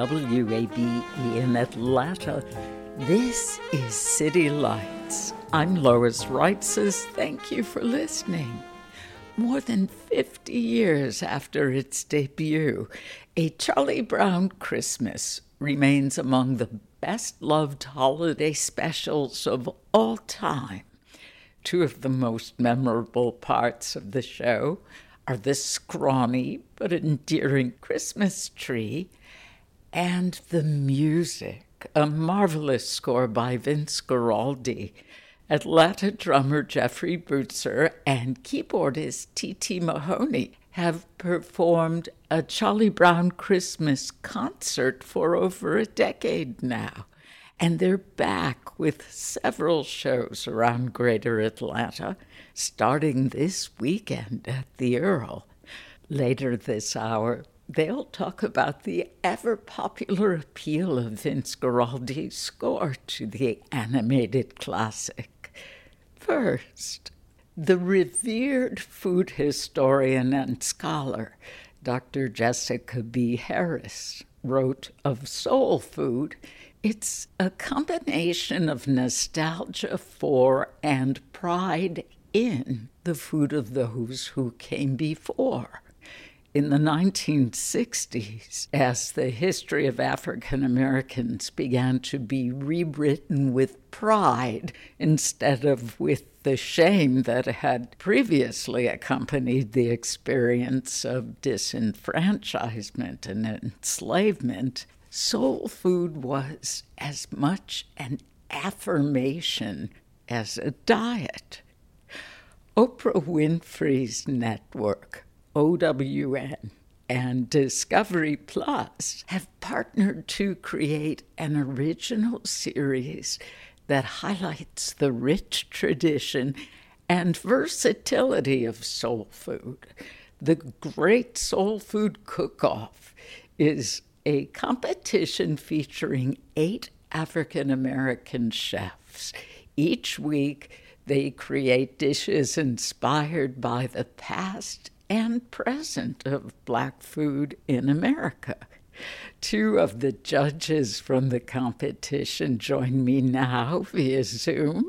WABE in Atlanta. This is City Lights. I'm Lois Reitzes. Thank you for listening. More than 50 years after its debut, A Charlie Brown Christmas remains among the best loved holiday specials of all time. Two of the most memorable parts of the show are the scrawny but endearing Christmas tree and the music, a marvelous score by Vince Guaraldi. Atlanta drummer Jeffrey Butzer and keyboardist T.T. Mahoney have performed a Charlie Brown Christmas concert for over a decade now. And they're back with several shows around Greater Atlanta, starting this weekend at the Earl. Later this hour, they'll talk about the ever popular appeal of Vince Guaraldi's score to the animated classic. First, the revered food historian and scholar, Dr. Jessica B. Harris, wrote of soul food. It's a combination of nostalgia for and pride in the food of those who came before in the 1960s, as the history of African Americans began to be rewritten with pride instead of with the shame that had previously accompanied the experience of disenfranchisement and enslavement, soul food was as much an affirmation as a diet. Oprah Winfrey's network OWN and Discovery Plus have partnered to create an original series that highlights the rich tradition and versatility of soul food. The Great Soul Food Cook Off is a competition featuring eight African American chefs. Each week, they create dishes inspired by the past and present of black food in America. Two of the judges from the competition join me now via Zoom.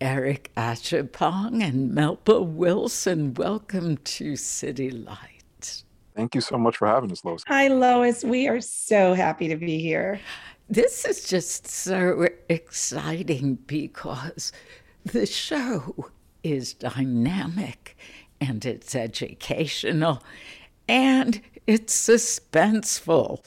Eric Adjepong and Melba Wilson, welcome to City Lights. Thank you so much for having us, Lois. Hi, Lois. We are so happy to be here. This is just so exciting because the show is dynamic and it's educational and it's suspenseful.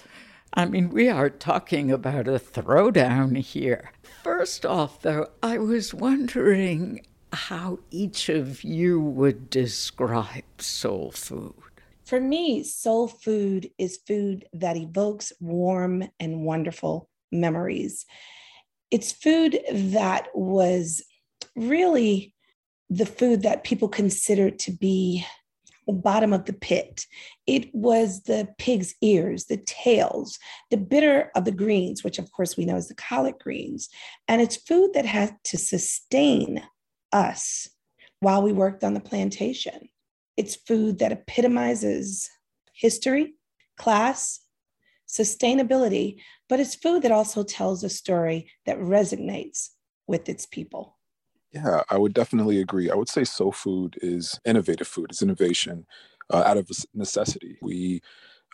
I mean, we are talking about a throwdown here. First off, though, I was wondering how each of you would describe soul food. For me, soul food is food that evokes warm and wonderful memories. It's food that was really the food that people considered to be the bottom of the pit. It was the pig's ears, the tails, the bitter of the greens, which of course we know is the collard greens. And it's food that had to sustain us while we worked on the plantation. It's food that epitomizes history, class, sustainability, but it's food that also tells a story that resonates with its people. Yeah, I would definitely agree. I would say soul food is innovative food. It's innovation uh, out of necessity. We,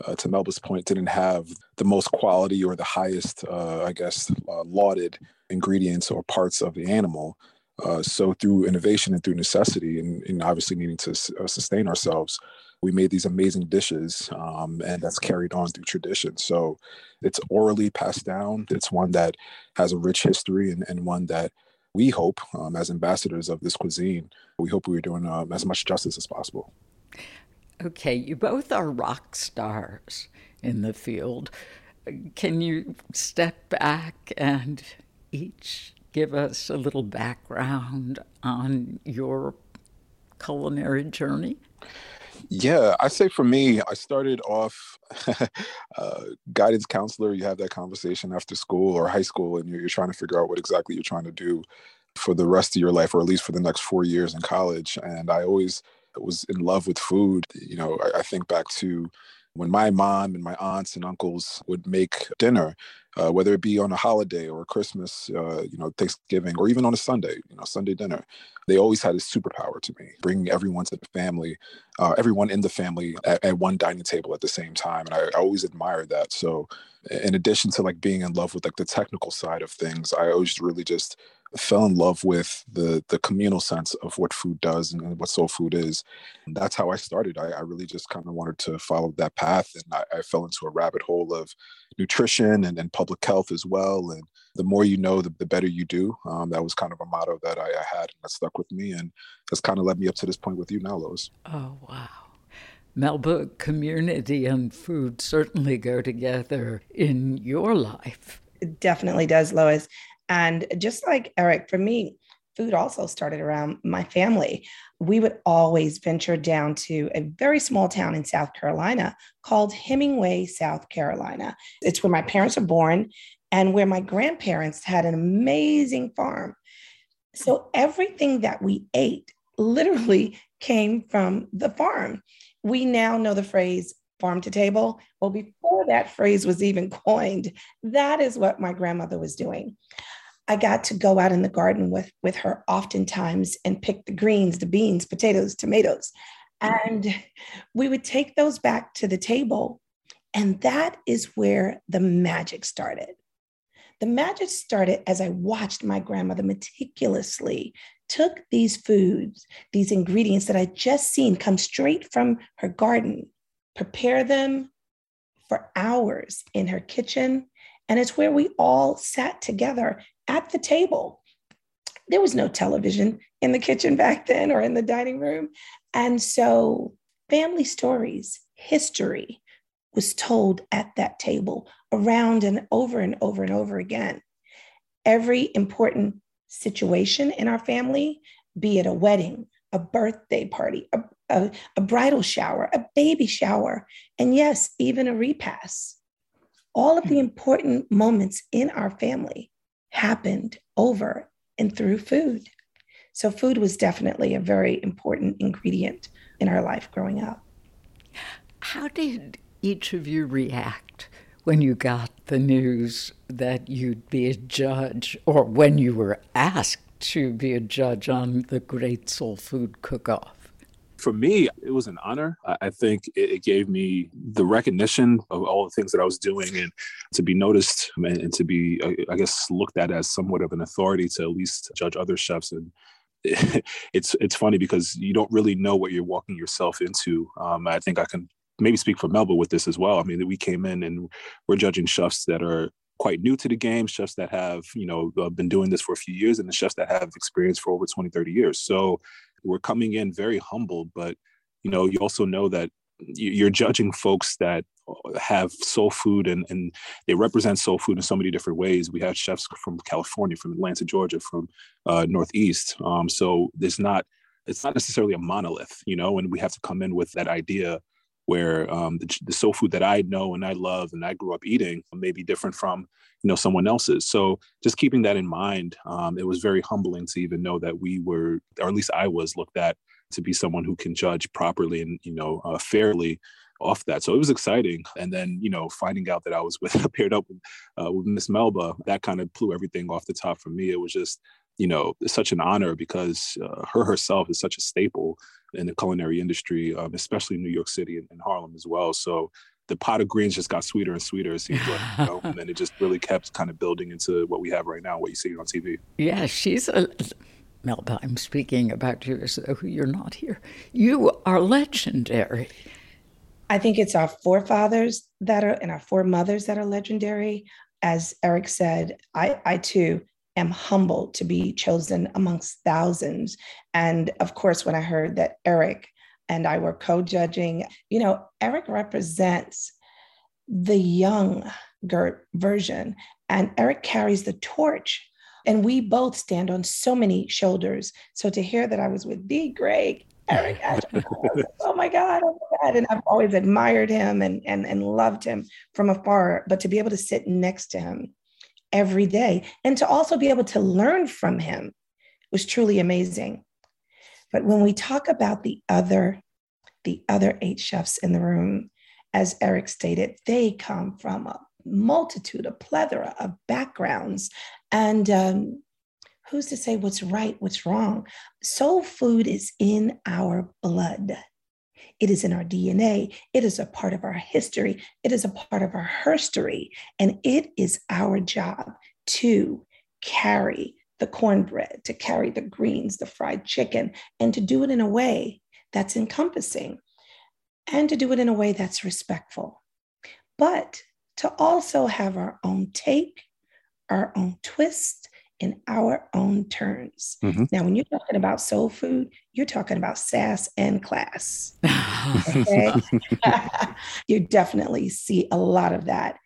uh, to Melba's point, didn't have the most quality or the highest, uh, I guess, uh, lauded ingredients or parts of the animal. Uh, so through innovation and through necessity, and, and obviously needing to uh, sustain ourselves, we made these amazing dishes, um, and that's carried on through tradition. So it's orally passed down. It's one that has a rich history and, and one that we hope, um, as ambassadors of this cuisine, we hope we are doing um, as much justice as possible. Okay, you both are rock stars in the field. Can you step back and each give us a little background on your culinary journey? Yeah, I say for me, I started off uh, guidance counselor. You have that conversation after school or high school, and you're, you're trying to figure out what exactly you're trying to do for the rest of your life, or at least for the next four years in college. And I always was in love with food. You know, I, I think back to when my mom and my aunts and uncles would make dinner, uh, whether it be on a holiday or Christmas, uh, you know, Thanksgiving, or even on a Sunday, you know, Sunday dinner, they always had a superpower to me, bringing everyone to the family, uh, everyone in the family at, at, one dining table at the same time. And I, I always admired that. So, in addition to like being in love with like the technical side of things, I always really just fell in love with the the communal sense of what food does and what soul food is. And that's how I started. I, I really just kind of wanted to follow that path, and I, I, fell into a rabbit hole of nutrition and, and public health as well. And the more you know, the, the better you do. Um, that was kind of a motto that I, I had, and that stuck with me, and that's kind of led me up to this point with you now, Lois. Oh wow. Melba, community and food certainly go together in your life. It definitely does, Lois. And just like Eric, for me, food also started around my family. We would always venture down to a very small town in South Carolina called Hemingway, South Carolina. It's where my parents were born and where my grandparents had an amazing farm. So everything that we ate literally came from the farm. We now know the phrase farm to table. Well, before that phrase was even coined, that is what my grandmother was doing. I got to go out in the garden with, with her oftentimes and pick the greens, the beans, potatoes, tomatoes. And we would take those back to the table. And that is where the magic started. The magic started as I watched my grandmother meticulously took these foods, these ingredients that I just seen come straight from her garden, prepare them for hours in her kitchen. And it's where we all sat together at the table. There was no television in the kitchen back then or in the dining room. And so, family stories, history was told at that table around and over and over and over again. Every important situation in our family, be it a wedding, a birthday party, a, a, a bridal shower, a baby shower, and yes, even a repast. All of the hmm. important moments in our family happened over and through food. So, food was definitely a very important ingredient in our life growing up. How did each of you react when you got the news that you'd be a judge, or when you were asked to be a judge on the Great Soul Food Cook Off? For me, it was an honor. I think it, gave me the recognition of all the things that I was doing and to be noticed and, to be, I guess, looked at as somewhat of an authority to at least judge other chefs. And it's it's funny because you don't really know what you're walking yourself into. Um, I think I can maybe speak for Melba with this as well. I mean, we came in and we're judging chefs that are quite new to the game, chefs that have, you know, uh, been doing this for a few years and the chefs that have experience for over 20, 30 years. So we're coming in very humble, but you know, you also know that you're judging folks that have soul food and, and they represent soul food in so many different ways. We have chefs from California, from Atlanta, Georgia, from uh, Northeast. Um, so there's not, it's not necessarily a monolith, you know, and we have to come in with that idea where um, the, the, soul food that I know and I love and I grew up eating may be different from you know someone else's. So just keeping that in mind, um, it was very humbling to even know that we were, or at least I was, looked at to be someone who can judge properly and you know uh, fairly off that. So it was exciting. And then, you know, finding out that I was with paired up with, uh, with Miss Melba, that kind of blew everything off the top for me. It was just you know, such an honor because uh, her herself is such a staple in the culinary industry, um, especially in New York City and, and, Harlem as well. So the pot of greens just got sweeter and sweeter. It seems like, you know, and then it just really kept kind of building into what we have right now, what you see on TV. Yeah, she's a. Melba, I'm speaking about you as though you're not here. You are legendary. I think it's our forefathers that are and our foremothers that are legendary. As Eric said, I, I too am humbled to be chosen amongst thousands. And of course, when I heard that Eric and I were co judging, you know, Eric represents the younger version, and Eric carries the torch. And we both stand on so many shoulders. So to hear that I was with the Greg Eric oh my God, oh my God. And I've always admired him and, and, and loved him from afar. But to be able to sit next to him every day and to also be able to learn from him was truly amazing. But when we talk about the other, the other eight chefs in the room, as Eric stated, they come from a multitude, a plethora of backgrounds. And um, who's to say what's right, what's wrong? Soul food is in our blood. It is in our DNA. It is a part of our history. It is a part of our herstory. And it is our job to carry the cornbread, to carry the greens, the fried chicken, and to do it in a way that's encompassing and to do it in a way that's respectful. But to also have our own take, our own twist, in our own terms. Mm-hmm. Now, when you're talking about soul food, you're talking about sass and class. Okay? you definitely see a lot of that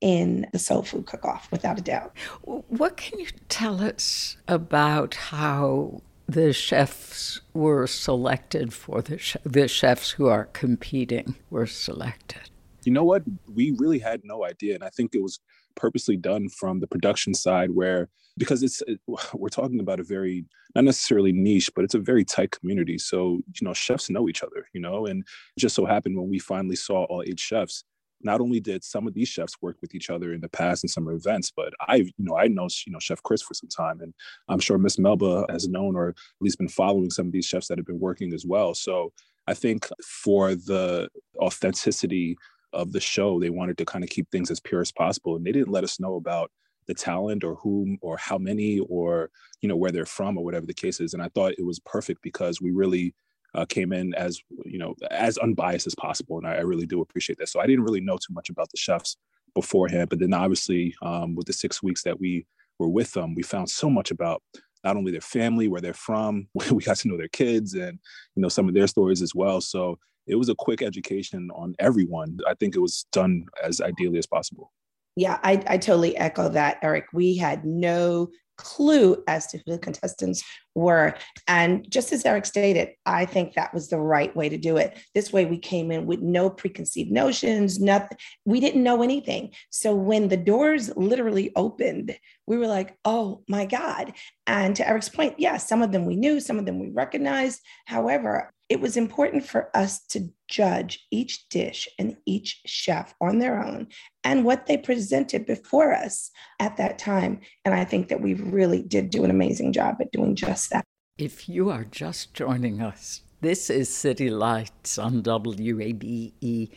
in the soul food cook off, without a doubt. What can you tell us about how the chefs were selected for the, sh- the chefs who are competing were selected? You know what? We really had no idea. And I think it was purposely done from the production side where because it's it, we're talking about a very not necessarily niche but it's a very tight community so you know chefs know each other you know and just so happened when we finally saw all eight chefs not only did some of these chefs work with each other in the past in some events, but I, you know, I know, you know, Chef Chris for some time, and I'm sure Miss Melba has known or at least been following some of these chefs that have been working as well. So I think for the authenticity of the show, they wanted to kind of keep things as pure as possible. And they didn't let us know about the talent or whom or how many or, you know, where they're from or whatever the case is. And I thought it was perfect because we really uh, came in as, you know, as unbiased as possible. And I, I, really do appreciate that. So I didn't really know too much about the chefs beforehand, but then obviously um, with the six weeks that we were with them, we found so much about not only their family, where they're from, we got to know their kids and, you know, some of their stories as well. So it was a quick education on everyone. I think it was done as ideally as possible. Yeah, I, I totally echo that, Eric. We had no clue as to who the contestants were. And just as Eric stated, I think that was the right way to do it. This way we came in with no preconceived notions, nothing. We didn't know anything. So when the doors literally opened, we were like, oh my God. And to Eric's point, yes, yeah, some of them we knew, some of them we recognized. However, it was important for us to judge each dish and each chef on their own and what they presented before us at that time. And I think that we really did do an amazing job at doing just that. If you are just joining us, this is City Lights on WABE.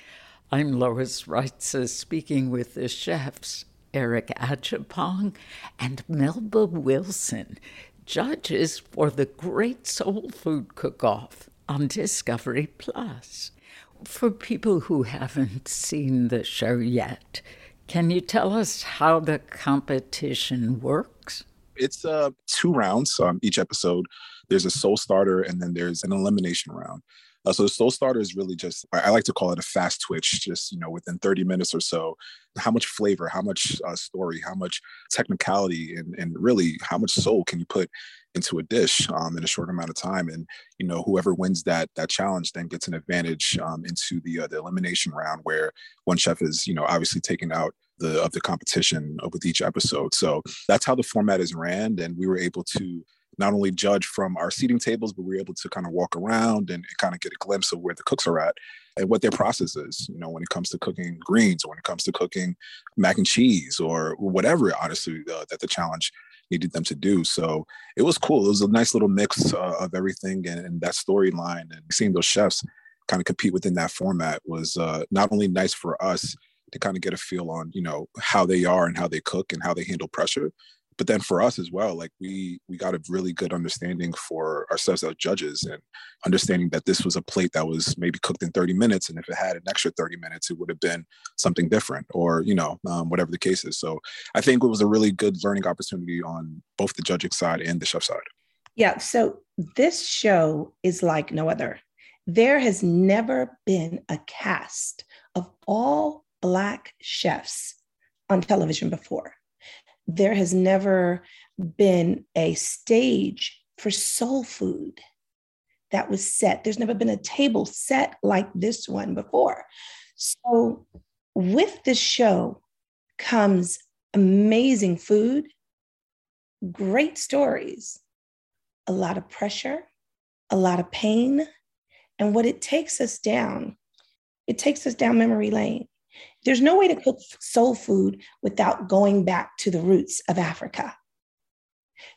I'm Lois Reitzes speaking with the chefs Eric Adjepong and Melba Wilson, judges for the Great Soul Food Cook Off on Discovery Plus. For people who haven't seen the show yet, can you tell us how the competition works? It's uh, two rounds um, each episode. There's a soul starter and then there's an elimination round. Uh, so the soul starter is really just I like to call it a fast twitch. Just you know, within 30 minutes or so, how much flavor, how much uh, story, how much technicality, and and really how much soul can you put into a dish um, in a short amount of time. And you know, whoever wins that that challenge then gets an advantage um, into the uh, the elimination round, where one chef is you know obviously taking out the of the competition with each episode. So that's how the format is ran, and we were able to not only judge from our seating tables, but we're able to kind of walk around and, and, kind of get a glimpse of where the cooks are at and what their process is, you know, when it comes to cooking greens or when it comes to cooking mac and cheese or whatever, honestly, uh, that the challenge needed them to do. So it was cool. It was a nice little mix uh, of everything and, and that storyline and seeing those chefs kind of compete within that format was uh, not only nice for us to kind of get a feel on you know how they are and how they cook and how they handle pressure but then for us as well like we we got a really good understanding for ourselves as judges and understanding that this was a plate that was maybe cooked in 30 minutes and if it had an extra 30 minutes it would have been something different or you know um, whatever the case is. So i think it was a really good learning opportunity on both the judging side and the chef side. Yeah so this show is like no other. There has never been a cast of all Black chefs on television before. There has never been a stage for soul food that was set. There's never been a table set like this one before. So, with this show comes amazing food, great stories, a lot of pressure, a lot of pain. And what it takes us down, it takes us down memory lane. There's no way to cook soul food without going back to the roots of Africa.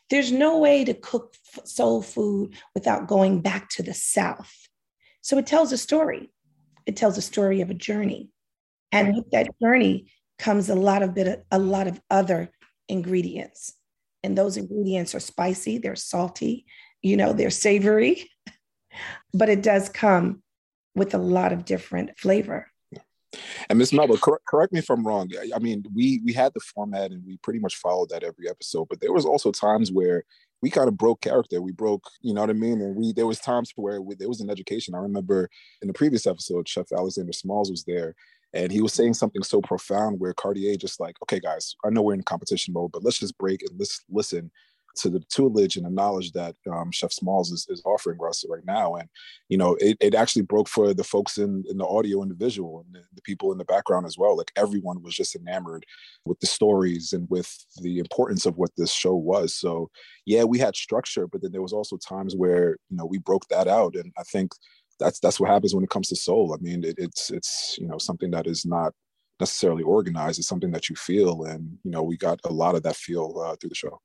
There's no way to cook soul food without going back to the South. So it tells a story. It tells a story of a journey. And with that journey comes a lot of bit of, a lot of other ingredients. And those ingredients are spicy, they're salty, you know, they're savory, but it does come with a lot of different flavor. And Miss Melba, cor- correct me if I'm wrong. I mean, we we had the format and we pretty much followed that every episode, but there was also times where we kind of broke character. We broke, you know what I mean? And we there was times where we, there was an education. I remember in the previous episode, Chef Alexander Smalls was there, and he was saying something so profound where Kardea just like, okay, guys, I know we're in competition mode, but let's just break and let's listen to the tutelage and the knowledge that um, Chef Smalls is, is offering us right now. And, you know, it, it actually broke for the folks in, in the audio and the visual and the, the, people in the background as well. Like everyone was just enamored with the stories and with the importance of what this show was. So yeah, we had structure, but then there was also times where, you know, we broke that out. And I think that's, that's what happens when it comes to soul. I mean, it, it's, it's, you know, something that is not necessarily organized. It's something that you feel. And, you know, we got a lot of that feel uh, through the show.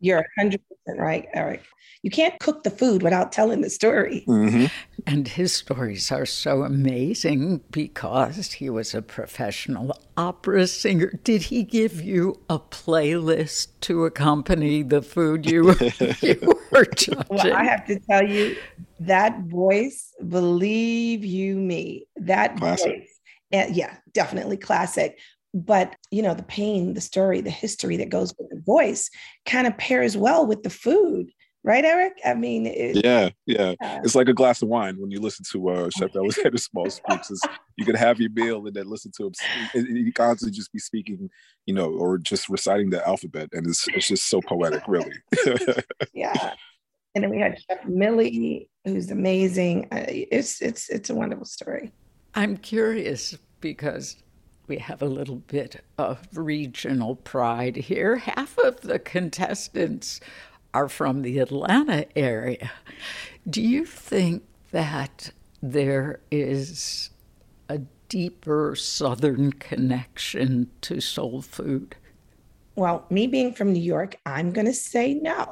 You're 100% right, Eric. You can't cook the food without telling the story. Mm-hmm. And his stories are so amazing because he was a professional opera singer. Did he give you a playlist to accompany the food you, you were judging? Well, I have to tell you, that voice, believe you me, that classic. voice, and yeah, definitely classic but you know the pain the story the history that goes with the voice kind of pairs well with the food right eric? I mean it, yeah, yeah. yeah. It's like a glass of wine when you listen to uh chef alexander small speaks it's, you can have your meal and then listen to him he constantly just be speaking you know or just reciting the alphabet and it's, it's just so poetic really. Yeah. And then we had chef millie who's amazing. Uh, it's it's it's a wonderful story. I'm curious because we have a little bit of regional pride here. Half of the contestants are from the Atlanta area. Do you think that there is a deeper Southern connection to soul food? Well, me being from New York, I'm going to say no.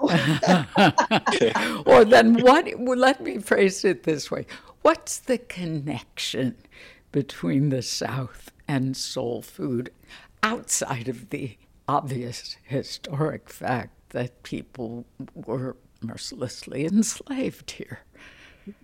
or then what? Well, let me phrase it this way What's the connection between the South and soul food outside of the obvious historic fact that people were mercilessly enslaved here.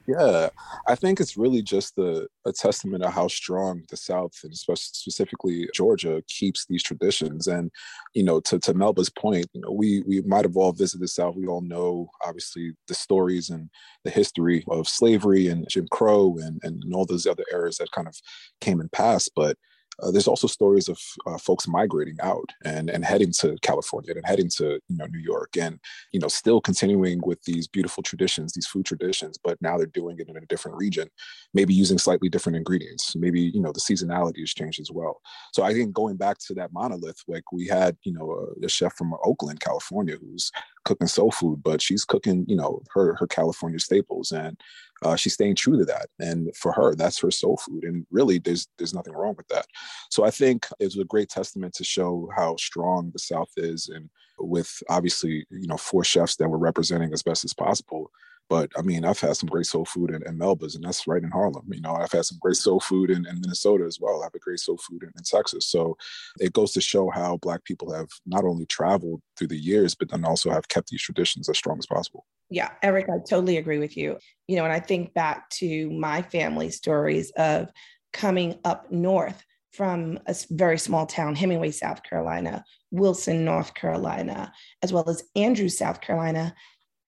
Yeah, I think it's really just a, a testament of how strong the South and specifically Georgia keeps these traditions. And, you know, to, to Melba's point, you know, we we might have all visited the South. We all know obviously the stories and the history of slavery and Jim Crow and, and all those other eras that kind of came and passed. But uh, there's also stories of uh, folks migrating out and, and heading to California and heading to you know New York and you know still continuing with these beautiful traditions, these food traditions, but now they're doing it in a different region, maybe using slightly different ingredients. Maybe you know the seasonality has changed as well. So I think going back to that monolith, like we had you know a, a chef from Oakland, California, who's cooking soul food, but she's cooking you know her her California staples and uh, she's staying true to that and for her that's her soul food and really there's there's nothing wrong with that so i think it's a great testament to show how strong the south is and with obviously, you know, four chefs that were representing as best as possible. But I mean, I've had some great soul food in, in Melba's, and that's right in Harlem. You know, I've had some great soul food in, in Minnesota as well. I have a great soul food in, in, Texas. So it goes to show how Black people have not only traveled through the years, but then also have kept these traditions as strong as possible. Yeah, Eric, I totally agree with you. You know, and I think back to my family stories of coming up north from a very small town, Hemingway, South Carolina, Wilson, North Carolina, as well as Andrews, South Carolina,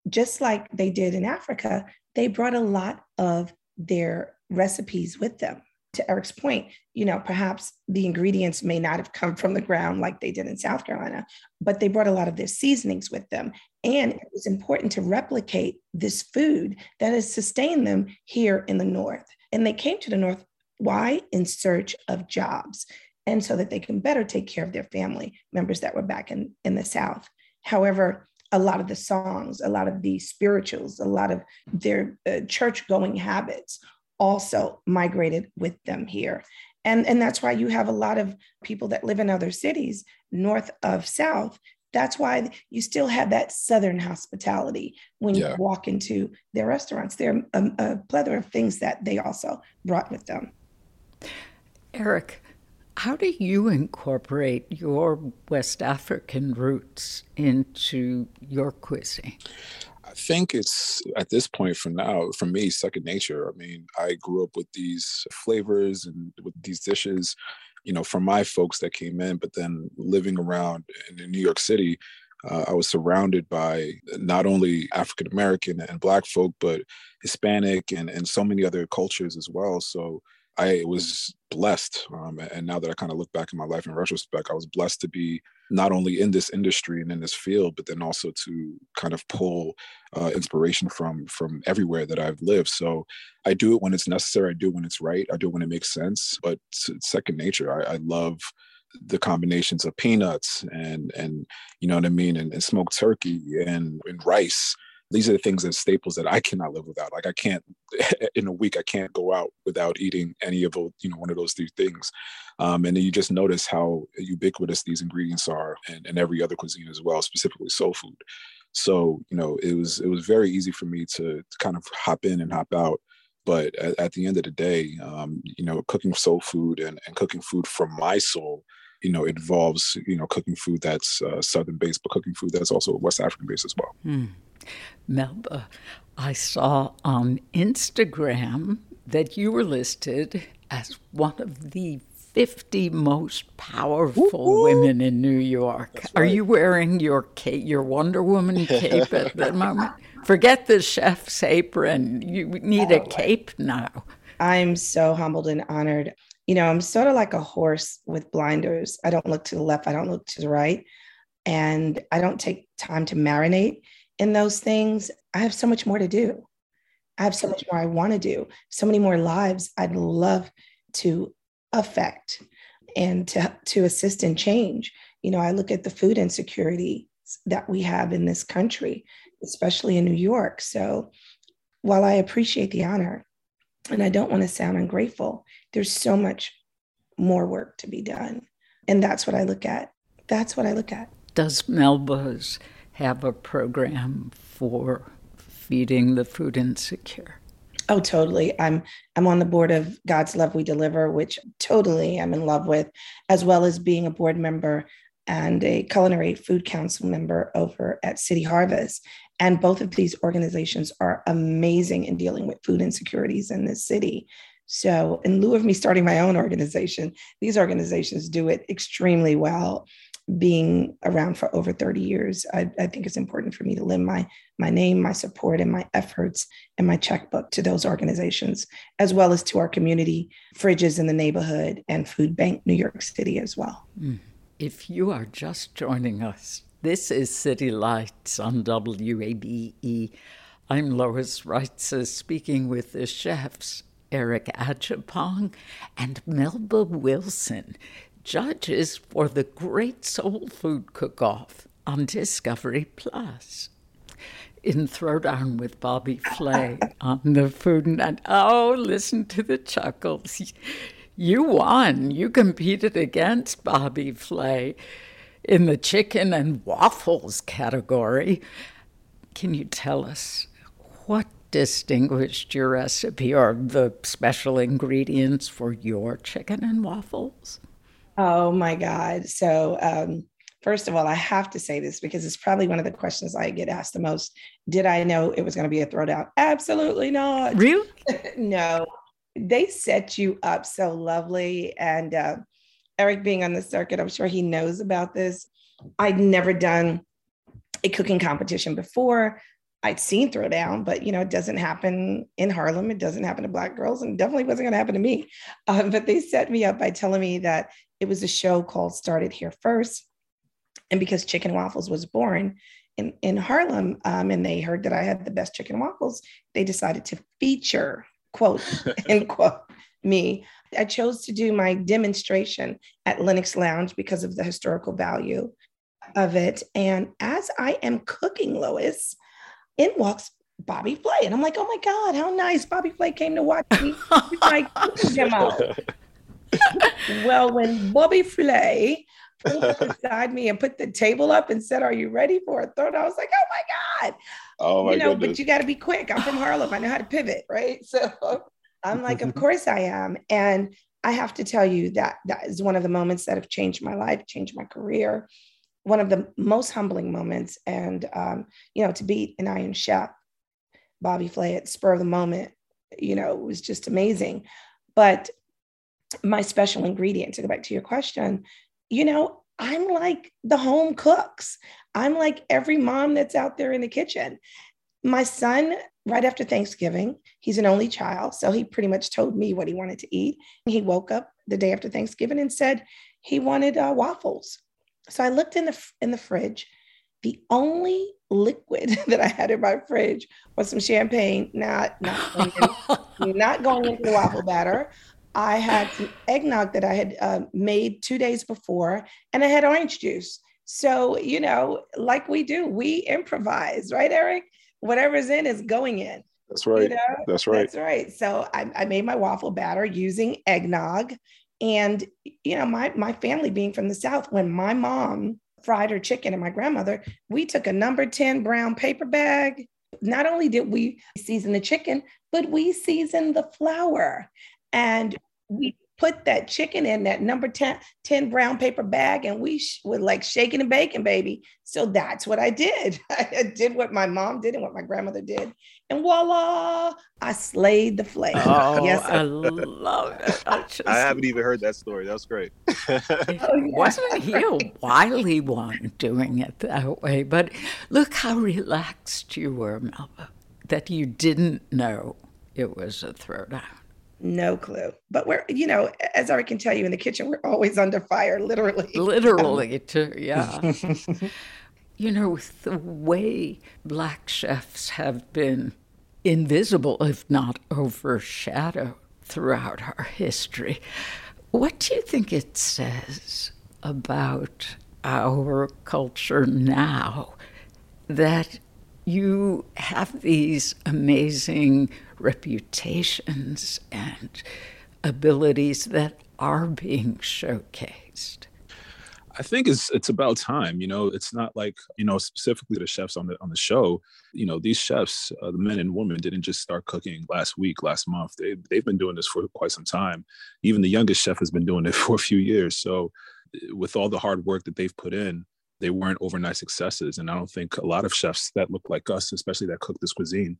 just like they did in Africa, they brought a lot of their recipes with them. To Eric's point, you know, perhaps the ingredients may not have come from the ground like they did in South Carolina, but they brought a lot of their seasonings with them. And it was important to replicate this food that has sustained them here in the North. And they came to the North, why? In search of jobs. And so that they can better take care of their family members that were back in, in the South. However, a lot of the songs, a lot of the spirituals, a lot of their uh, church going habits also migrated with them here. And, and that's why you have a lot of people that live in other cities, north of south. That's why you still have that Southern hospitality when yeah. you walk into their restaurants. There are a, a plethora of things that they also brought with them. Eric, how do you incorporate your West African roots into your cuisine? I think it's at this point for now, for me, second nature. I mean, I grew up with these flavors and with these dishes, you know, from my folks that came in, but then living around in New York City, uh, I was surrounded by not only African American and Black folk, but Hispanic and, and so many other cultures as well. So I was blessed. Um, and now that I kind of look back in my life in retrospect, I was blessed to be not only in this industry and in this field, but then also to kind of pull uh, inspiration from from everywhere that I've lived. So I do it when it's necessary. I do it when it's right. I do it when it makes sense. But second nature. I, I love the combinations of peanuts and and you know what I mean, and, and smoked turkey and, and rice these are the things that staples that I cannot live without. Like I can't in a week I can't go out without eating any of those, you know, one of those three things. Um, and then you just notice how ubiquitous these ingredients are and, and every other cuisine as well, specifically soul food. So, you know, it was it was very easy for me to, to kind of hop in and hop out. But at, at the end of the day, um, you know, cooking soul food and, and cooking food from my soul you know, involves, you know, cooking food that's uh, Southern based, but cooking food that's also West African based as well. Mm. Melba, I saw on Instagram that you were listed as one of the 50 most powerful Ooh. women in New York. Right. Are you wearing your cape, your Wonder Woman cape at the moment? Forget the chef's apron. You need oh, a cape now. I'm so humbled and honored. You know, I'm sort of like a horse with blinders. I don't look to the left, I don't look to the right, and I don't take time to marinate in those things, I have so much more to do. I have so much more I want to do, so many more lives I'd love to affect and to, to assist in change. You know, I look at the food insecurity that we have in this country, especially in New York. So while I appreciate the honor and I don't want to sound ungrateful, there's so much more work to be done. And that's what I look at. That's what I look at. Does Melba's have a program for feeding the food insecure? Oh, totally. I'm I'm on the board of God's Love We Deliver, which totally I'm in love with, as well as being a board member and a culinary food council member over at City Harvest. And both of these organizations are amazing in dealing with food insecurities in this city. So, in lieu of me starting my own organization, these organizations do it extremely well being around for over 30 years, I, I, think it's important for me to lend my my name, my support, and my efforts and my checkbook to those organizations, as well as to our community fridges in the neighborhood and Food Bank New York City as well. Mm. If you are just joining us, this is City Lights on WABE. I'm Lois Reitzes speaking with the chefs Eric Adjepong and Melba Wilson judges for the Great Soul Food Cook Off on Discovery Plus. In Throwdown with Bobby Flay on the Food Net. Oh, listen to the chuckles. You won. You competed against Bobby Flay. in the chicken and waffles category. Can you tell us what distinguished your recipe or the special ingredients for your chicken and waffles? Oh my God. So, um, first of all, I have to say this because it's probably one of the questions I get asked the most. Did I know it was going to be a throwdown? Absolutely not. Really? no. They set you up so lovely. And uh, Eric being on the circuit, I'm sure he knows about this. I'd never done a cooking competition before. I'd seen Throwdown, but you know, it doesn't happen in Harlem. It doesn't happen to Black girls, and definitely wasn't going to happen to me. Uh, but they set me up by telling me that it was a show called Started Here First, and because Chicken Waffles was born in in Harlem, um, and they heard that I had the best chicken waffles, they decided to feature quote end quote me. I chose to do my demonstration at Lenox Lounge because of the historical value of it. And as I am cooking, Lois, in walks Bobby Flay. And I'm like, oh my God, how nice. Bobby Flay came to watch me my demo. well, when Bobby Flay pulled up beside me and put the table up and said, Are you ready for a throw? I was like, Oh my God. Oh my you know, goodness. but you got to be quick. I'm from Harlem. I know how to pivot, right? So I'm like, Of course I am. And I have to tell you that that is one of the moments that have changed my life, changed my career one of the most humbling moments. And, um, you know, to beat an Iron Chef, Bobby Flay at spur of the moment, you know, was just amazing. But my special ingredient, to go back to your question, you know, I'm like the home cooks. I'm like every mom that's out there in the kitchen. My son, right after Thanksgiving, he's an only child. So he pretty much told me what he wanted to eat. He woke up the day after Thanksgiving and said he wanted uh, waffles. So I looked in the in the fridge. The only liquid that I had in my fridge was some champagne, not not going, in, not going into the waffle batter. I had some eggnog that I had uh, made two days before, and I had orange juice. So you know, like we do, we improvise, right, Eric? Whatever's in is going in. That's right. You know? That's right. That's right. So I, I made my waffle batter using eggnog and you know, my my family being from the South, when my mom fried her chicken and my grandmother, we took a number 10 brown paper bag. Not only did we season the chicken, but we seasoned the flour. And we put that chicken in that number 10, 10 brown paper bag and we sh- were like shaking and baking, baby. So that's what I did. I did what my mom did and what my grandmother did. And voila, I slayed the flame. Oh, yes, I love it. I, just, I, haven't even heard that story. That's great. oh, Wasn't he a wily one doing it that way? But look how relaxed you were, Melba, that you didn't know it was a throwdown. No clue. But we're, you know, as I can tell you in the kitchen, we're always under fire, literally. Literally, um, too, yeah. you know, the way black chefs have been invisible, if not overshadowed, throughout our history. What do you think it says about our culture now that you have these amazing reputations and abilities that are being showcased? I think it's it's about time. You know, it's not like you know specifically the chefs on the on the show. You know, these chefs, uh, the men and women, didn't just start cooking last week, last month. They they've been doing this for quite some time. Even the youngest chef has been doing it for a few years. So, with all the hard work that they've put in, they weren't overnight successes. And I don't think a lot of chefs that look like us, especially that cook this cuisine,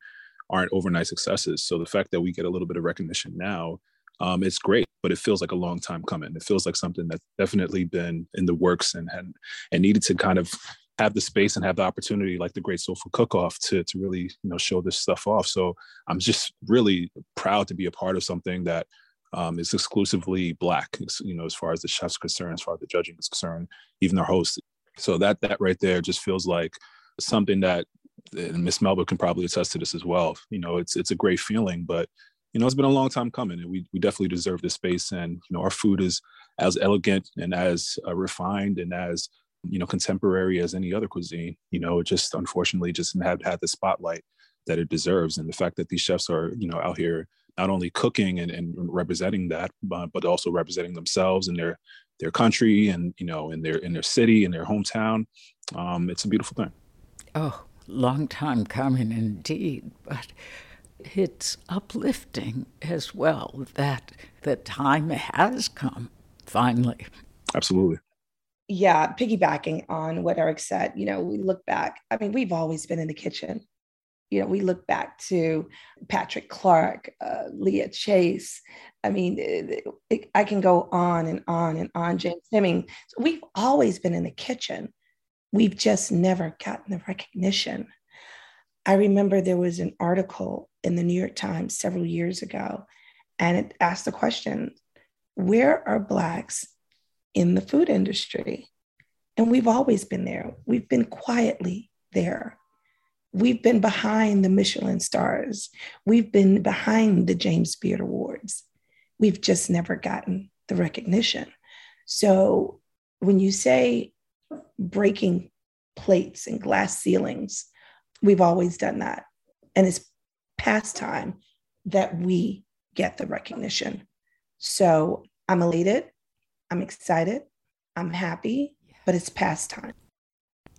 aren't overnight successes. So the fact that we get a little bit of recognition now, um, it's great, but it feels like a long time coming. It feels like something that's definitely been in the works and and, and needed to kind of have the space and have the opportunity, like the Great Soul Food Cook Off, to to really you know show this stuff off. So I'm just really proud to be a part of something that um, is exclusively black. You know, as far as the chef's concerned, as far as the judging is concerned, even our host. So that that right there just feels like something that and Miss Melba can probably attest to this as well. You know, it's it's a great feeling, but you know, it's been a long time coming, and we we definitely deserve this space. And you know, our food is as elegant and as uh, refined and as you know contemporary as any other cuisine. You know, it just unfortunately just have had the spotlight that it deserves, and the fact that these chefs are you know out here not only cooking and, and representing that, but, but also representing themselves and their their country and you know in their in their city in their hometown. Um, it's a beautiful thing. Oh, long time coming indeed, but it's uplifting as well that the time has come finally. Absolutely. Yeah, piggybacking on what Eric said, you know, we look back. I mean, we've always been in the kitchen. You know, we look back to Patrick Clark, uh, Leah Chase. I mean, it, it, I can go on and on and on. James Heming. So we've always been in the kitchen. We've just never gotten the recognition. I remember there was an article in the New York Times several years ago, and it asked the question Where are Blacks in the food industry? And we've always been there. We've been quietly there. We've been behind the Michelin stars. We've been behind the James Beard Awards. We've just never gotten the recognition. So when you say breaking plates and glass ceilings, we've always done that. And it's past time that we get the recognition. So I'm elated. I'm excited. I'm happy, but it's past time.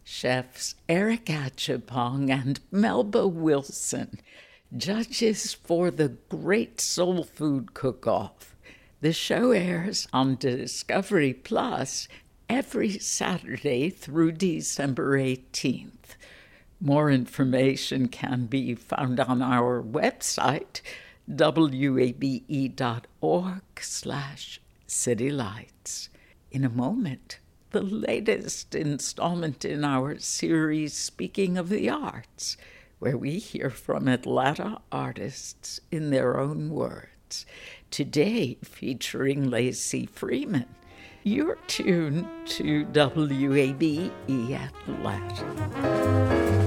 Chefs Eric Adjepong and Melba Wilson, judges for the Great Soul Food Cook Off. The show airs on Discovery Plus every Saturday through December 18th. More information can be found on our website, wabe.org slash citylights. In a moment, the latest installment in our series Speaking of the Arts, where we hear from Atlanta artists in their own words. Today, featuring Lacey Freeman. You're tuned to WABE Atlanta.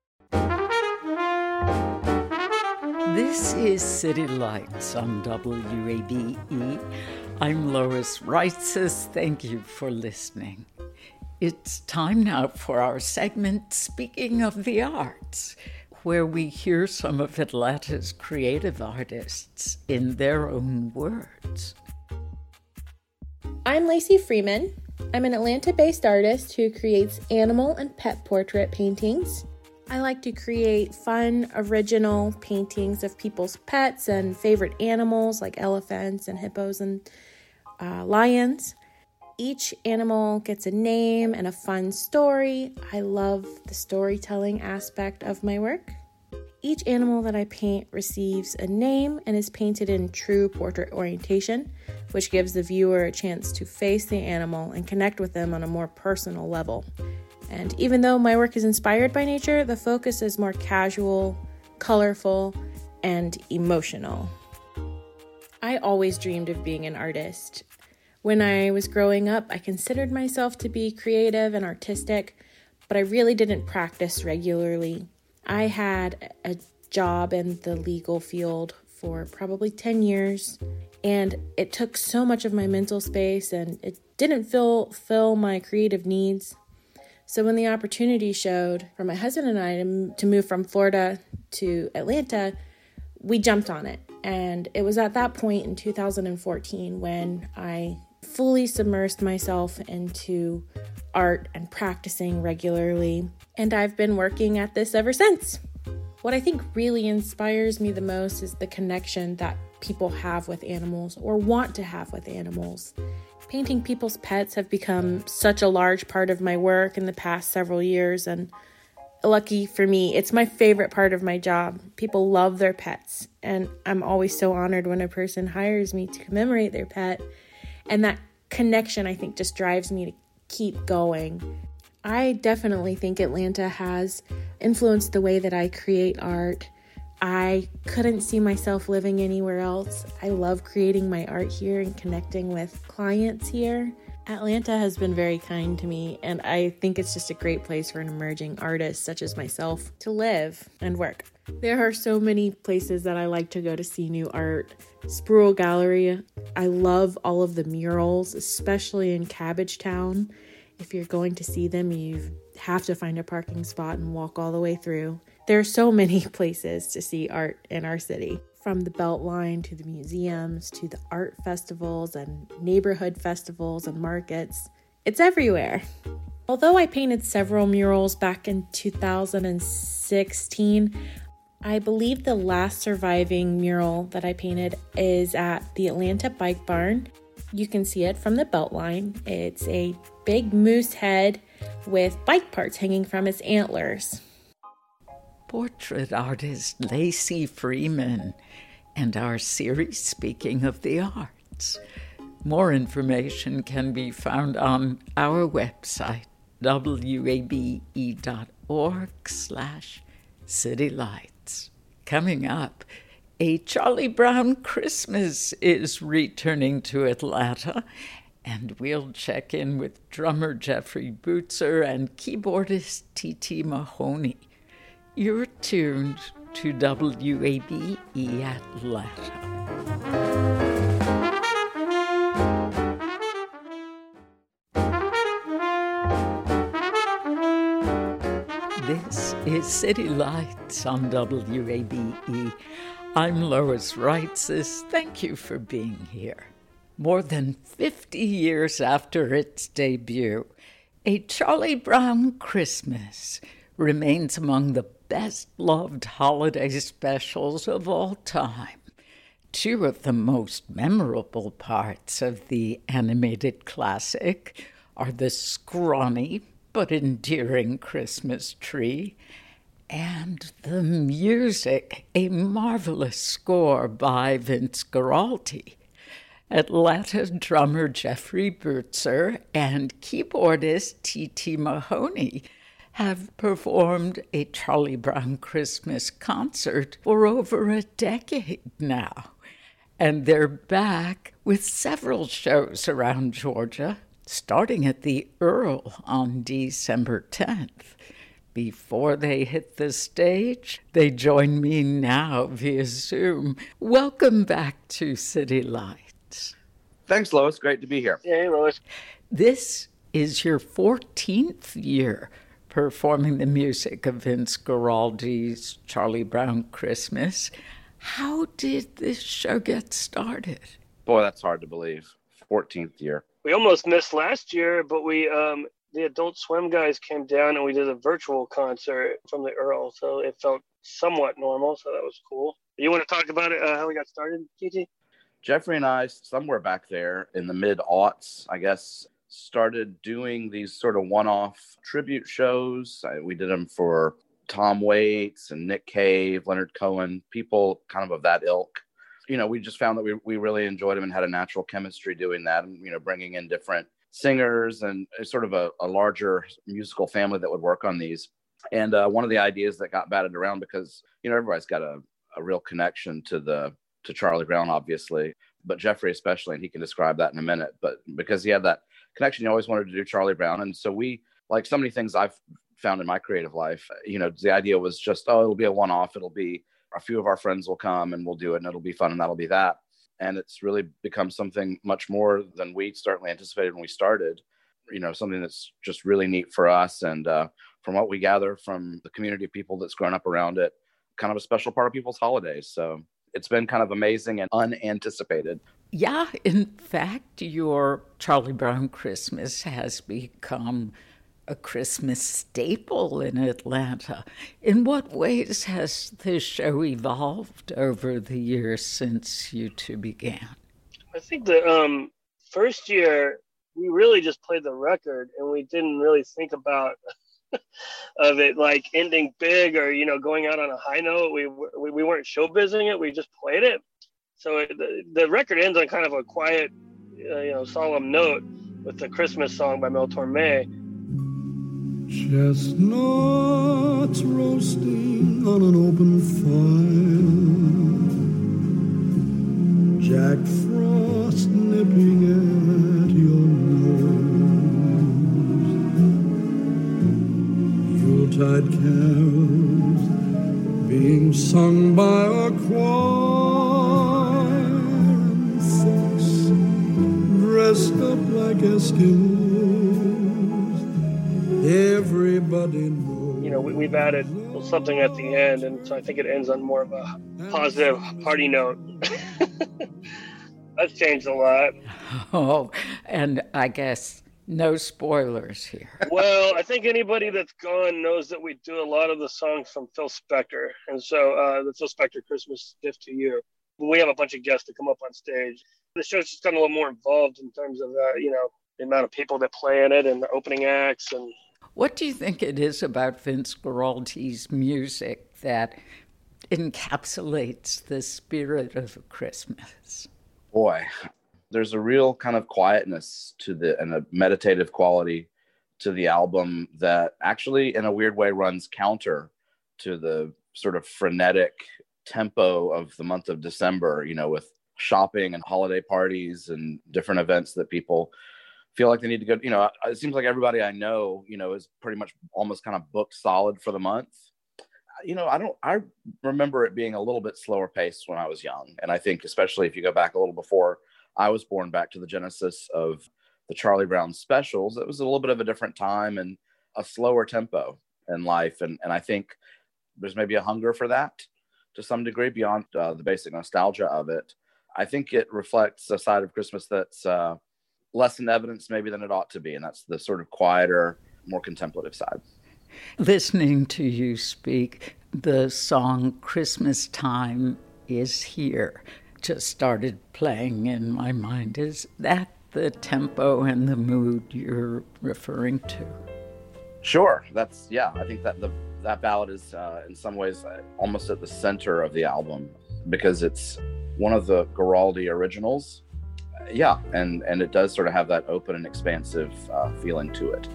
This is City Lights on WABE. I'm Lois Reitzes. Thank you for listening. It's time now for our segment Speaking of the Arts, where we hear some of Atlanta's creative artists in their own words. I'm Lacey Freeman. I'm an Atlanta based artist who creates animal and pet portrait paintings. I like to create fun, original paintings of people's pets and favorite animals like elephants and hippos and uh, lions. Each animal gets a name and a fun story. I love the storytelling aspect of my work. Each animal that I paint receives a name and is painted in true portrait orientation, which gives the viewer a chance to face the animal and connect with them on a more personal level. And even though my work is inspired by nature, the focus is more casual, colorful, and emotional. I always dreamed of being an artist. When I was growing up, I considered myself to be creative and artistic, but I really didn't practice regularly. I had a job in the legal field for probably 10 years, and it took so much of my mental space and it didn't fill fill my creative needs. So when the opportunity showed for my husband and I to, move from Florida to Atlanta, we jumped on it. And it was at that point in 2014 when I fully submersed myself into art and practicing regularly. And I've been working at this ever since. What I think really inspires me the most is the connection that people have with animals or want to have with animals Painting people's pets have become such a large part of my work in the past several years, and lucky for me, it's my favorite part of my job. People love their pets, and I'm always so honored when a person hires me to commemorate their pet. And that connection, I think, just drives me to keep going. I definitely think Atlanta has influenced the way that I create art. I couldn't see myself living anywhere else. I love creating my art here and connecting with clients here. Atlanta has been very kind to me, and I think it's just a great place for an emerging artist such as myself to live and work. There are so many places that I like to go to see new art. Spruill Gallery, I love all of the murals, especially in Cabbagetown. If you're going to see them, you have to find a parking spot and walk all the way through. There are so many places to see art in our city, from the Beltline to the museums to the art festivals and neighborhood festivals and markets. It's everywhere. Although I painted several murals back in 2016, I believe the last surviving mural that I painted is at the Atlanta Bike Barn. You can see it from the Beltline. It's a big moose head with bike parts hanging from its antlers portrait artist Lacey Freeman and our series Speaking of the Arts. More information can be found on our website, wabe.org slash citylights. Coming up, a Charlie Brown Christmas is returning to Atlanta, and we'll check in with drummer Jeffrey Butzer and keyboardist T.T. Mahoney. You're tuned to WABE Atlanta. This is City Lights on WABE. I'm Lois Reitzes. Thank you for being here. More than 50 years after its debut, A Charlie Brown Christmas remains among the best loved holiday specials of all time. Two of the most memorable parts of the animated classic are the scrawny but endearing Christmas tree and the music, a marvelous score by Vince Guaraldi. Atlanta drummer Jeffrey Butzer and keyboardist T.T. Mahoney have performed a Charlie Brown Christmas concert for over a decade now. And they're back with several shows around Georgia, starting at the Earl on December 10th. Before they hit the stage, they join me now via Zoom. Welcome back to City Lights. Thanks, Lois. Great to be here. Hey, Lois. This is your 14th year performing the music of Vince Guaraldi's Charlie Brown Christmas. How did this show get started? Boy, that's hard to believe. 14th year. We almost missed last year, but we um the Adult Swim guys came down and we did a virtual concert from the Earl, so it felt somewhat normal. So that was cool. You want to talk about it? Uh, how we got started, TT? Jeffrey and I, somewhere back there in the mid aughts, I guess, started doing these sort of one-off tribute shows. we did them for Tom Waits and Nick Cave, Leonard Cohen, people kind of of that ilk. You know, we just found that we, we really enjoyed them and had a natural chemistry doing that and, you know, bringing in different singers and sort of a, a larger musical family that would work on these. And uh, one of the ideas that got batted around because, you know, everybody's got a, a real connection to the, to Charlie Brown, obviously, but Jeffrey especially, and he can describe that in a minute. But because he had that connection. he always wanted to do Charlie Brown, and so we like so many things I've found in my creative life. You know, the idea was just oh, it'll be a one-off. It'll be a few of our friends will come and we'll do it, and it'll be fun, and that'll be that. And it's really become something much more than we certainly anticipated when we started. You know, something that's just really neat for us, and uh, from what we gather from the community of people that's grown up around it, kind of a special part of people's holidays. So it's been kind of amazing and unanticipated. Yeah, in fact, your Charlie Brown Christmas has become a Christmas staple in Atlanta. In what ways has this show evolved over the years since you two began? I think the um, first year we really just played the record and we didn't really think about of it like ending big or you know going out on a high note. We we, we weren't showbizing it. We just played it. So it, the, the record ends on kind of a quiet, uh, you know, solemn note with the Christmas song by Mel Torme. Chestnuts roasting on an open fire. Jack Frost nipping at nose. Yuletide carols being sung by a choir. And folks dressed up like Eskimos. Everybody knows. You know, we, we've added something at the end, and so I think it ends on more of a positive party note. That's changed a lot. Oh, and I guess no spoilers here. well, I think anybody that's gone knows that we do a lot of the songs from Phil Spector, and so uh, the Phil Spector Christmas gift to you. We have a bunch of guests to come up on stage. The show's just gotten a little more involved in terms of uh, you know the amount of people that play in it and the opening acts and. What do you think it is about Vince Guaraldi's music that encapsulates the spirit of Christmas? Boy, there's a real kind of quietness to the and a meditative quality to the album that actually in a weird way runs counter to the sort of frenetic tempo of the month of December, you know, with shopping and holiday parties and different events that people feel like they need to go, you know, it seems like everybody I know, you know, is pretty much almost kind of booked solid for the month. You know, I don't I remember it being a little bit slower paced when I was young. And I think especially if you go back a little before I was born back to the genesis of the Charlie Brown specials. It was a little bit of a different time and a slower tempo in life. And, and I think there's maybe a hunger for that to some degree beyond uh, the basic nostalgia of it. I think it reflects a side of Christmas that's uh, less in evidence maybe than it ought to be. And that's the sort of quieter, more contemplative side. Listening to you speak, the song Christmas Time is Here just started playing in my mind. Is that the tempo and the mood you're referring to? Sure. That's, yeah, I think that the that ballad is uh, in some ways uh, almost at the center of the album because it's one of the Guaraldi originals. Yeah, and and it does sort of have that open and expansive uh, feeling to it.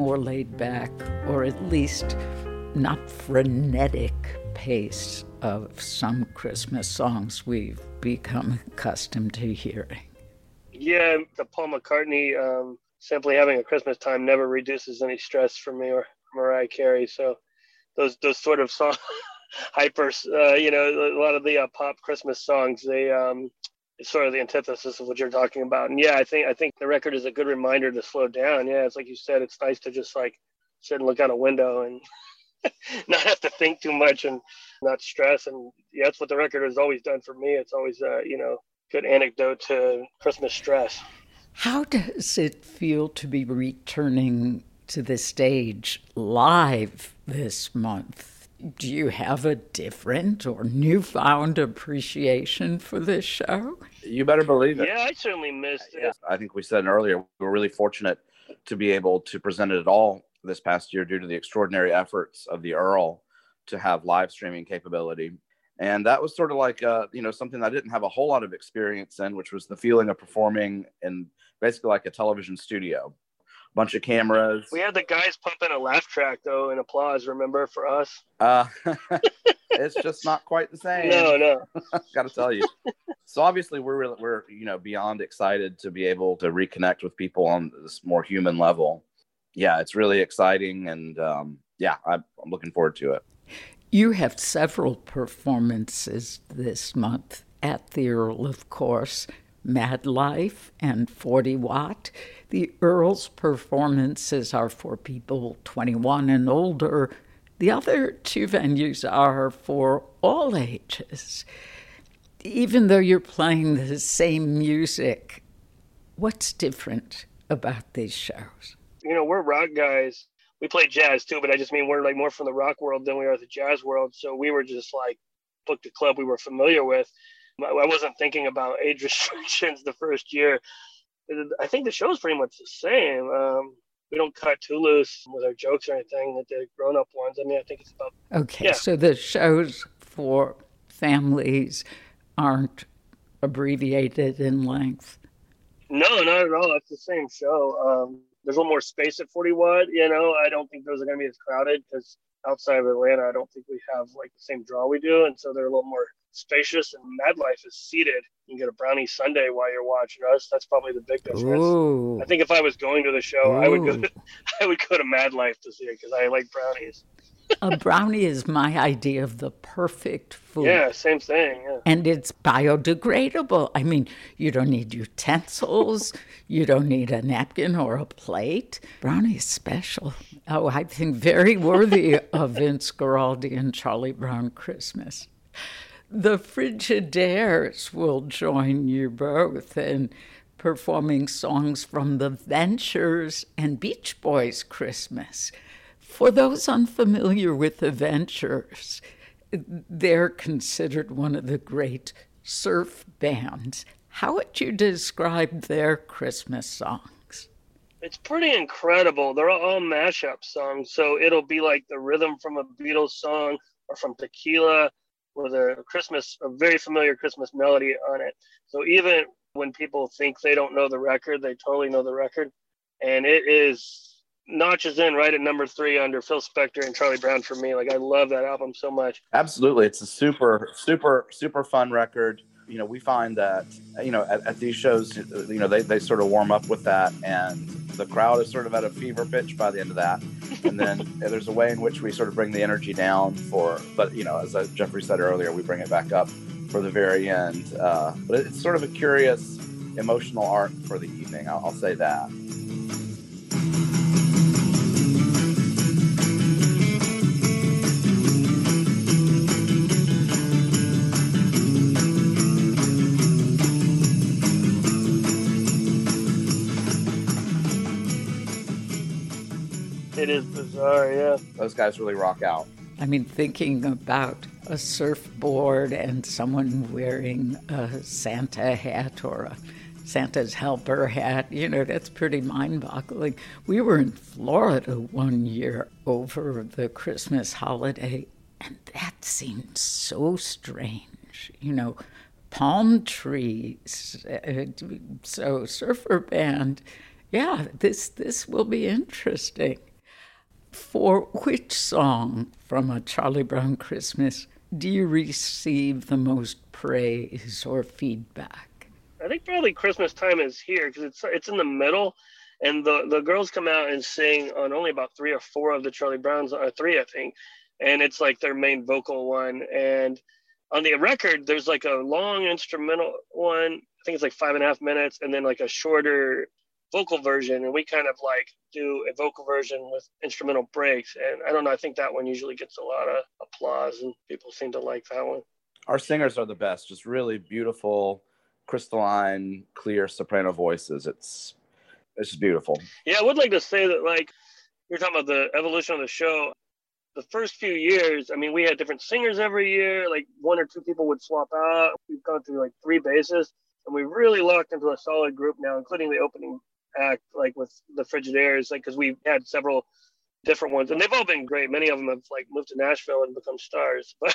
More laid back, or at least not frenetic pace of some Christmas songs we've become accustomed to hearing? Yeah, the Paul McCartney, um, simply having a Christmas time never reduces any stress for me or Mariah Carey. So those those sort of song hyper, uh, you know, a lot of the uh, pop Christmas songs, they um, sort of the antithesis of what you're talking about. And yeah, I think I think the record is a good reminder to slow down. Yeah, it's like you said, it's nice to just like sit and look out a window and not have to think too much and not stress. And yeah, that's what the record has always done for me. It's always uh, you know good anecdote to Christmas stress. How does it feel to be returning to the stage live this month? do you have a different or newfound appreciation for this show? You better believe it. Yeah, I certainly missed it. I think we said earlier, we we're really fortunate to be able to present it at all this past year due to the extraordinary efforts of the Earl to have live streaming capability. And that was sort of like, uh, you know, something I didn't have a whole lot of experience in, which was the feeling of performing in basically like a television studio bunch of cameras. We had the guys pumping a laugh track though in applause. Remember for us? Uh, it's just not quite the same. No, no. Got to tell you. So obviously we're really, we're you know beyond excited to be able to reconnect with people on this more human level. Yeah, it's really exciting, and um, yeah, I'm, I'm looking forward to it. You have several performances this month at the Earl, of course, Mad Life and 40 Watt. The Earls performances are for people 21 and older. The other two venues are for all ages. Even though you're playing the same music, what's different about these shows? You know, we're rock guys. We play jazz too, but I just mean we're like more from the rock world than we are the jazz world. So we were just like booked a club we were familiar with. I wasn't thinking about age restrictions the first year. I think the show is pretty much the same. Um, we don't cut too loose with our jokes or anything that the grown up ones. I mean, I think it's about. Okay, yeah. so the shows for families aren't abbreviated in length. No, not at all. It's the same show. Um, there's a little more space at 40 watt. You know, I don't think those are going to be as crowded because outside of Atlanta, I don't think we have like the same draw we do, and so they're a little more spacious. And Mad Life is seated. You can get a brownie sundae while you're watching us. That's probably the big difference. Ooh. I think if I was going to the show, Ooh. I would go. To, I would go to Mad Life to see it because I like brownies a brownie is my idea of the perfect food. Yeah, same thing. Yeah. And it's biodegradable. I mean, you don't need utensils, you don't need a napkin or a plate. Brownie is special. Oh, I think very worthy of Vince Guaraldi and Charlie Brown Christmas. The Frigidaires will join you both in performing songs from the Ventures and Beach Boys Christmas. For those unfamiliar with the Ventures, they're considered one of the great surf bands. How would you describe their Christmas songs? It's pretty incredible. They're all mashup songs. So it'll be like the rhythm from a Beatles song or from Tequila with a Christmas, a very familiar Christmas melody on it. So even when people think they don't know the record, they totally know the record. And it is notches in right at number three under Phil Spector and Charlie Brown for me. Like I love that album so much. Absolutely, it's a super, super, super fun record. You know, we find that you know at, at these shows, you know, they, they sort of warm up with that, and the crowd is sort of at a fever pitch by the end of that. And then there's a way in which we sort of bring the energy down for, but you know, as Jeffrey said earlier, we bring it back up for the very end. Uh, but it's sort of a curious emotional arc for the evening. I'll, I'll say that. It is bizarre, yeah. Those guys really rock out. I mean, thinking about a surfboard and someone wearing a Santa hat or a Santa's helper hat, you know, that's pretty mind boggling. We were in Florida one year over the Christmas holiday, and that seemed so strange. You know, palm trees. Uh, so, surfer band. Yeah, this this will be interesting. For which song from a Charlie Brown Christmas do you receive the most praise or feedback? I think probably Christmas time is here because it's it's in the middle, and the the girls come out and sing on only about three or four of the Charlie Browns, or three I think, and it's like their main vocal one. And on the record, there's like a long instrumental one. I think it's like five and a half minutes, and then like a shorter vocal version and we kind of like do a vocal version with instrumental breaks. And i don't know i think that one usually gets a lot of applause and people seem to like that one. Our singers are the best just really beautiful crystalline clear soprano voices. It's it's just beautiful. Yeah i would like to say that like you're talking about the evolution of the show. The first few years i mean we had different singers every year like one or two people would swap out. We've gone through like three bases and we really locked into a solid group now including the opening act like with the Frigidaires, like because we've had several different ones, and they've all been great. Many of them have like moved to Nashville and become stars, but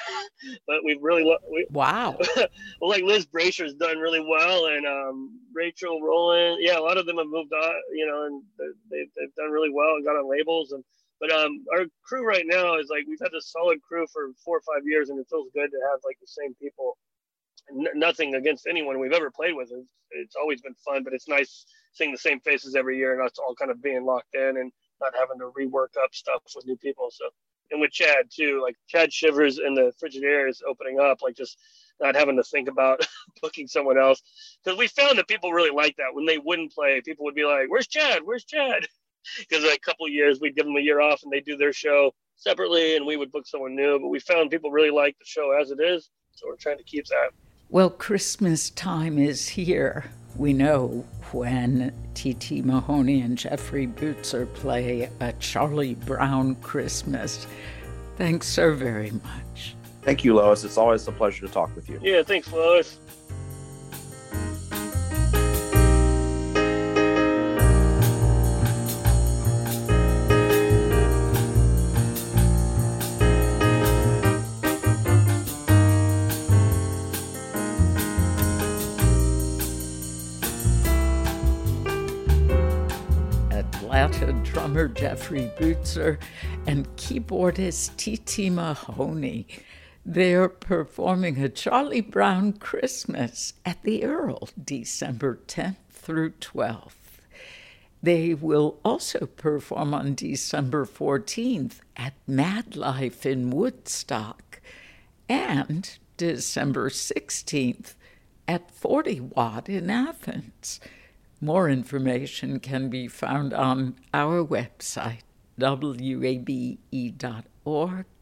but we've really lo- we, wow. well, like Liz Brasher's done really well, and um, Rachel Roland, yeah, a lot of them have moved on, you know, and they've they've done really well and got on labels and. But um, our crew right now is like we've had this solid crew for four or five years, and it feels good to have like the same people N- nothing against anyone we've ever played with. It's, it's, always been fun, but it's nice seeing the same faces every year and us all kind of being locked in and not having to rework up stuff with new people. So, and with Chad too, like Chad Shivers and the is opening up, like just not having to think about booking someone else. Because we found that people really like that when they wouldn't play. People would be like, "Where's Chad? Where's Chad?" Because like a couple years we'd give them a year off and they do their show separately, and we would book someone new. But we found people really like the show as it is, so we're trying to keep that. Well, Christmas time is here. We know when T.T. Mahoney and Jeffrey Butzer play a Charlie Brown Christmas. Thanks so very much. Thank you, Lois. It's always a pleasure to talk with you. Yeah, thanks, Lois. Drummer Jeffrey Butzer and keyboardist T.T. Mahoney. They're performing a Charlie Brown Christmas at the Earl December 10th through 12th. They will also perform on December 14th at Mad Life in Woodstock and December 16th at 40 Watt in Athens. More information can be found on our website, wabe.org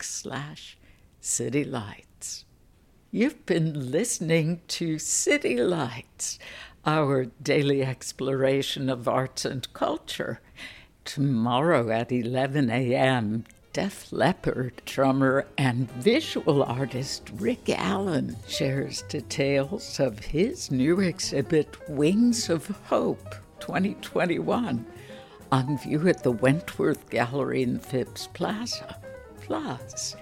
slash City Lights. You've been listening to City Lights, our daily exploration of arts and culture. Tomorrow at 11 a.m., Def Leppard drummer and visual artist Rick Allen shares details of his new exhibit, Wings of Hope 2021, on view at the Wentworth Gallery in Phipps Plaza. Plus,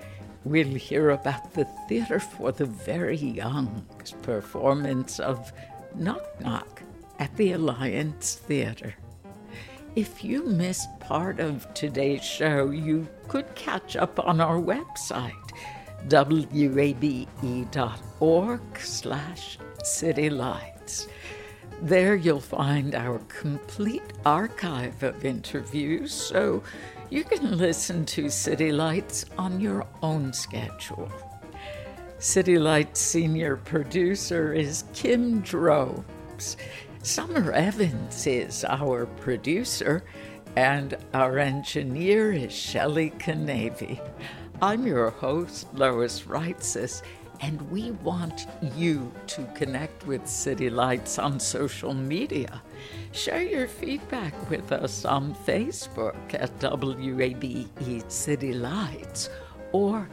we'll hear about the Theater for the Very Young's performance of Knock Knock at the Alliance Theater. If you missed part of today's show, you could catch up on our website, wabe.org slash citylights. There you'll find our complete archive of interviews, so you can listen to City Lights on your own schedule. City Lights senior producer is Kim Drobes. Summer Evans is our producer, and our engineer is Shelley Canavy. I'm your host, Lois Reitzes, and we want you to connect with City Lights on social media. Share your feedback with us on Facebook at WABE City Lights or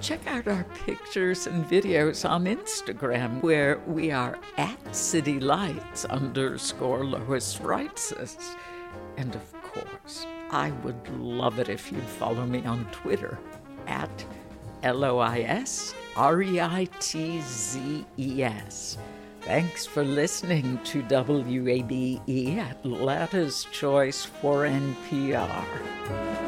check out our pictures and videos on Instagram, where we are at City Lights underscore Lois Reitzes. And of course, I would love it if you'd follow me on Twitter at L O I S R E I T Z E S. Thanks for listening to WABE Atlanta's Choice for NPR.